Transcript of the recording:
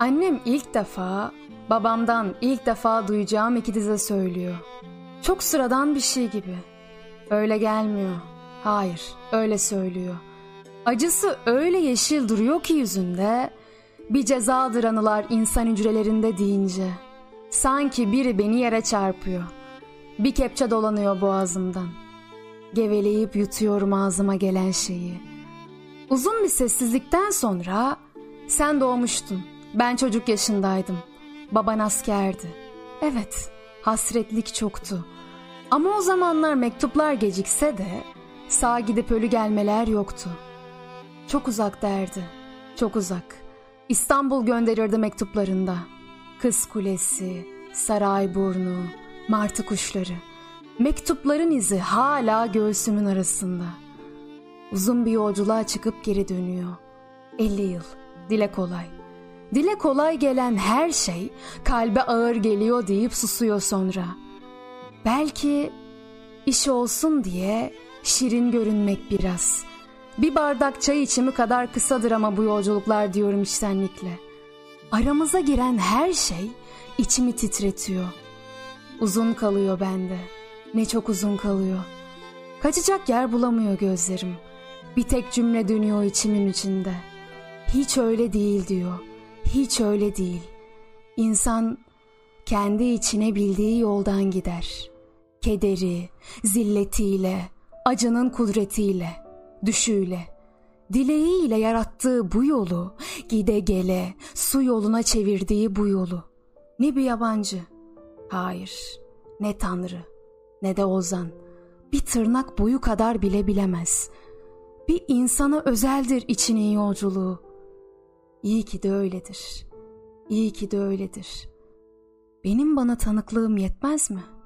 Annem ilk defa, babamdan ilk defa duyacağım iki dize söylüyor. Çok sıradan bir şey gibi. Öyle gelmiyor. Hayır, öyle söylüyor. Acısı öyle yeşil duruyor ki yüzünde, bir cezadır anılar insan hücrelerinde deyince. Sanki biri beni yere çarpıyor. Bir kepçe dolanıyor boğazımdan. Geveleyip yutuyorum ağzıma gelen şeyi. Uzun bir sessizlikten sonra sen doğmuştun. Ben çocuk yaşındaydım. Baban askerdi. Evet, hasretlik çoktu. Ama o zamanlar mektuplar gecikse de sağ gidip ölü gelmeler yoktu. Çok uzak derdi. Çok uzak. İstanbul gönderirdi mektuplarında. Kız Kulesi, Sarayburnu, Martı kuşları. Mektupların izi hala göğsümün arasında. Uzun bir yolculuğa çıkıp geri dönüyor. 50 yıl. Dile kolay. Dile kolay gelen her şey kalbe ağır geliyor deyip susuyor sonra. Belki iş olsun diye şirin görünmek biraz. Bir bardak çay içimi kadar kısadır ama bu yolculuklar diyorum içtenlikle. Aramıza giren her şey içimi titretiyor. Uzun kalıyor bende. Ne çok uzun kalıyor. Kaçacak yer bulamıyor gözlerim. Bir tek cümle dönüyor içimin içinde. Hiç öyle değil diyor. Hiç öyle değil. İnsan kendi içine bildiği yoldan gider. Kederi, zilletiyle, acının kudretiyle, düşüyle, dileğiyle yarattığı bu yolu, gide gele, su yoluna çevirdiği bu yolu. Ne bir yabancı, hayır, ne tanrı, ne de ozan, bir tırnak boyu kadar bile bilemez. Bir insana özeldir içinin yolculuğu. İyi ki de öyledir. İyi ki de öyledir. Benim bana tanıklığım yetmez mi?''